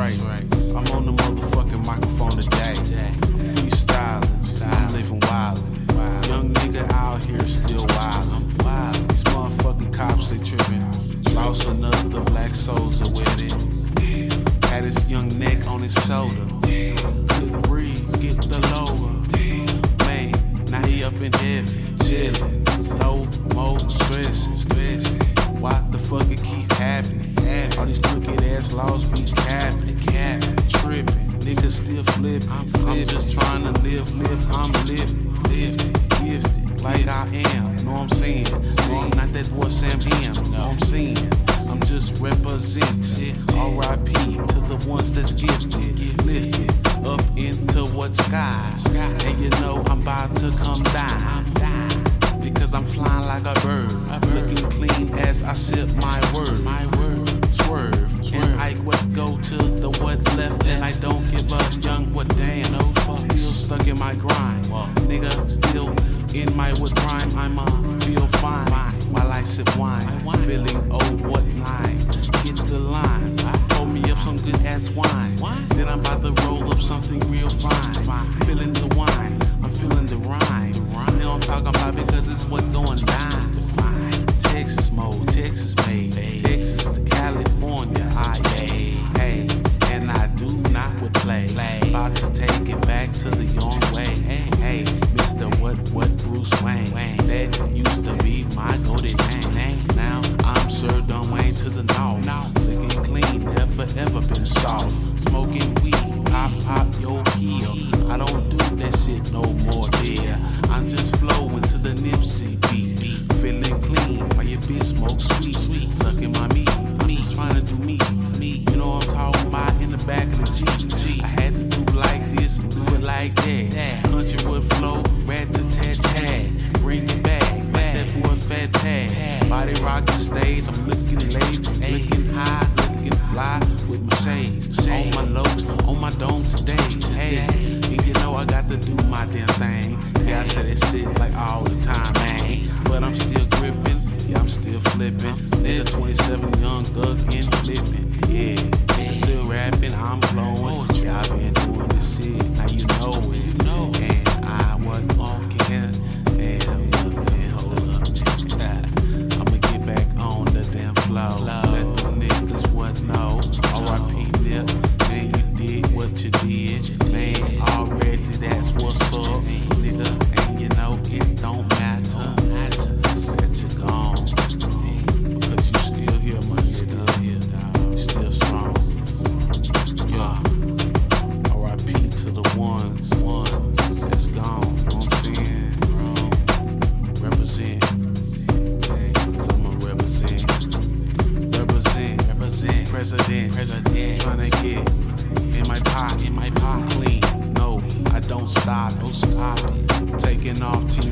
I'm on the motherfucking microphone today. Freestyling, I'm living wild. Young nigga out here still wild. I'm wild. These motherfucking cops, they tripping. Lost another black soldier with it. Had his young neck on his shoulder. Couldn't breathe, get the lower. Man, now he up in heaven, chillin'. No more stress. Why the fuck it keep happening? All these crooked ass laws, be capping, capping, tripping. Niggas still flipping. I'm, flipping. I'm just trying to live, live. I'm living, lifted, gifted, like I am. Know what I'm saying? No, I'm not that boy Sam M. Know what I'm saying? I'm just representing. R.I.P. to the ones that's gifted, lifted up into what sky. sky. And you know I'm about to come die. I'm down. Because I'm flying like a bird, a bird. looking clean as I sip my word. My in my grind. Nigga, still in my what rhyme. I'ma feel fine. While I sip wine. Feeling, oh, what line? North. Looking clean, never ever been soft. Smoking weed, pop pop your heel. I don't do that shit no more, dear. I'm just flowing to the Nipsey beat. Feeling clean while your bitch smoke sweet. Sweet, sucking my meat. Me trying to do me. Me, you know I'm talking about in the back of the Jeep. I had to do like this do it like that. Country would flow, rat to tat tat. Bring it back, like that boy Fat Pat. Body rocking stays, I'm looking shades. On my lopes, on my dome today. Hey, and you know I got to do my damn thing. Yeah, I say that shit like all the time, man. But I'm still gripping, yeah, I'm still flipping. Nigga 27, young thug and flipping. Yeah, still rapping, I'm flowing. President. President. Tryna get in my pot. In my pot. Clean. No, I don't stop. Don't stop it. Taking off Team